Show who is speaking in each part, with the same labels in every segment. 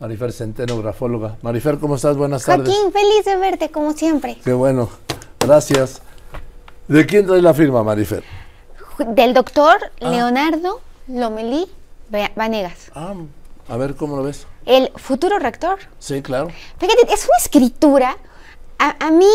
Speaker 1: Marifer Centeno, grafóloga. Marifer, ¿cómo estás? Buenas tardes.
Speaker 2: Joaquín, feliz de verte, como siempre.
Speaker 1: Qué bueno, gracias. ¿De quién trae la firma, Marifer?
Speaker 2: Del doctor Leonardo Lomelí Vanegas,
Speaker 1: Ah, a ver, ¿cómo lo ves?
Speaker 2: el futuro rector.
Speaker 1: Sí, claro.
Speaker 2: Fíjate, es una escritura, a, a mí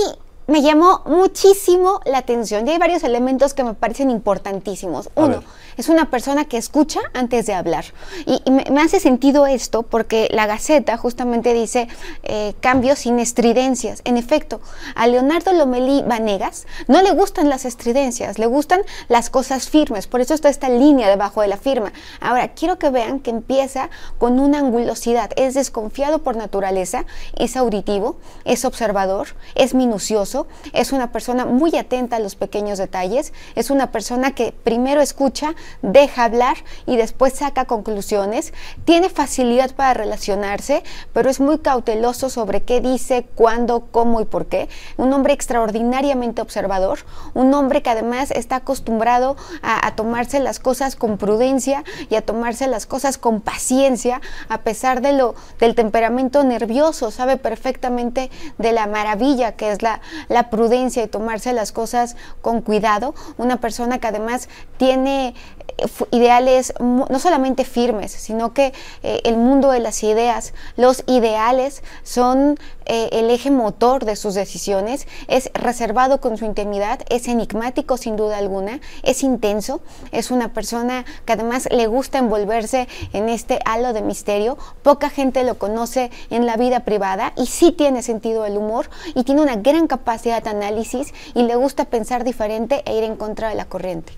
Speaker 2: me llamó muchísimo la atención y hay varios elementos que me parecen importantísimos. Uno, es una persona que escucha antes de hablar. Y, y me, me hace sentido esto porque la Gaceta justamente dice eh, cambios sin estridencias. En efecto, a Leonardo Lomelí Vanegas no le gustan las estridencias, le gustan las cosas firmes. Por eso está esta línea debajo de la firma. Ahora, quiero que vean que empieza con una angulosidad. Es desconfiado por naturaleza, es auditivo, es observador, es minucioso, es una persona muy atenta a los pequeños detalles, es una persona que primero escucha, deja hablar y después saca conclusiones, tiene facilidad para relacionarse, pero es muy cauteloso sobre qué dice, cuándo, cómo y por qué. Un hombre extraordinariamente observador, un hombre que además está acostumbrado a, a tomarse las cosas con prudencia y a tomarse las cosas con paciencia, a pesar de lo, del temperamento nervioso, sabe perfectamente de la maravilla que es la, la prudencia y tomarse las cosas con cuidado. Una persona que además tiene eh, ideales no solamente firmes, sino que eh, el mundo de las ideas, los ideales son eh, el eje motor de sus decisiones, es reservado con su intimidad, es enigmático sin duda alguna, es intenso, es una persona que además le gusta envolverse en este halo de misterio, poca gente lo conoce en la vida privada y sí tiene sentido del humor y tiene una gran capacidad de análisis y le gusta pensar diferente e ir en contra de la corriente.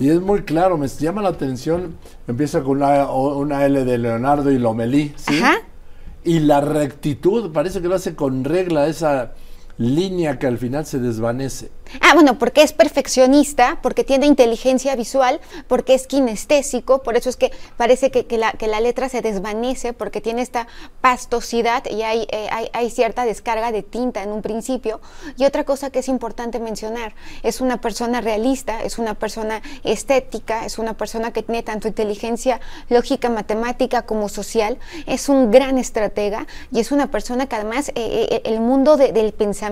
Speaker 1: Y es muy claro, me llama la atención, empieza con una, una L de Leonardo y Lomelí, ¿sí?
Speaker 2: Ajá.
Speaker 1: Y la rectitud, parece que lo hace con regla, esa línea que al final se desvanece.
Speaker 2: Ah, bueno, porque es perfeccionista, porque tiene inteligencia visual, porque es kinestésico, por eso es que parece que, que la, que la letra se desvanece, porque tiene esta pastosidad y hay, eh, hay, hay cierta descarga de tinta en un principio. Y otra cosa que es importante mencionar, es una persona realista, es una persona estética, es una persona que tiene tanto inteligencia lógica, matemática como social, es un gran estratega y es una persona que además eh, eh, el mundo de- del pensamiento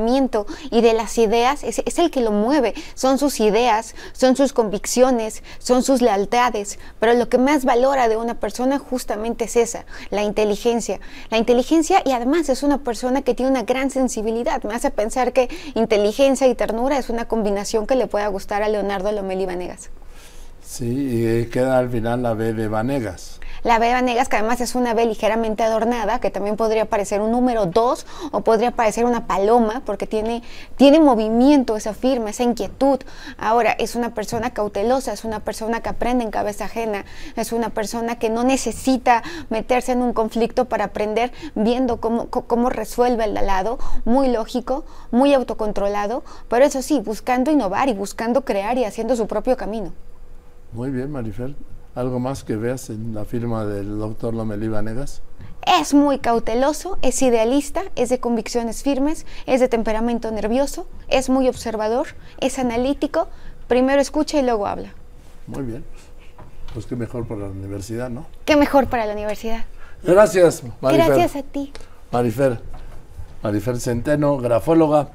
Speaker 2: y de las ideas es, el que lo mueve, son sus ideas, son sus convicciones, son sus lealtades, pero lo que más valora de una persona justamente es esa, la inteligencia. La inteligencia y además es una persona que tiene una gran sensibilidad, me hace pensar que inteligencia y ternura es una combinación que le pueda gustar a Leonardo Lomelí Vanegas.
Speaker 1: Sí, y queda al final la B de Vanegas.
Speaker 2: La B Vanegas, que además es una B ligeramente adornada, que también podría parecer un número 2 o podría parecer una paloma, porque tiene, tiene movimiento esa firma, esa inquietud. Ahora, es una persona cautelosa, es una persona que aprende en cabeza ajena, es una persona que no necesita meterse en un conflicto para aprender viendo cómo, cómo resuelve el lado, muy lógico, muy autocontrolado, pero eso sí, buscando innovar y buscando crear y haciendo su propio camino.
Speaker 1: Muy bien, Marifer. ¿Algo más que veas en la firma del doctor Lomelí Vanegas?
Speaker 2: Es muy cauteloso, es idealista, es de convicciones firmes, es de temperamento nervioso, es muy observador, es analítico, primero escucha y luego habla.
Speaker 1: Muy bien. Pues qué mejor para la universidad, ¿no?
Speaker 2: Qué mejor para la universidad.
Speaker 1: Gracias, Marifer.
Speaker 2: Gracias a ti.
Speaker 1: Marifer. Marifer Centeno, grafóloga.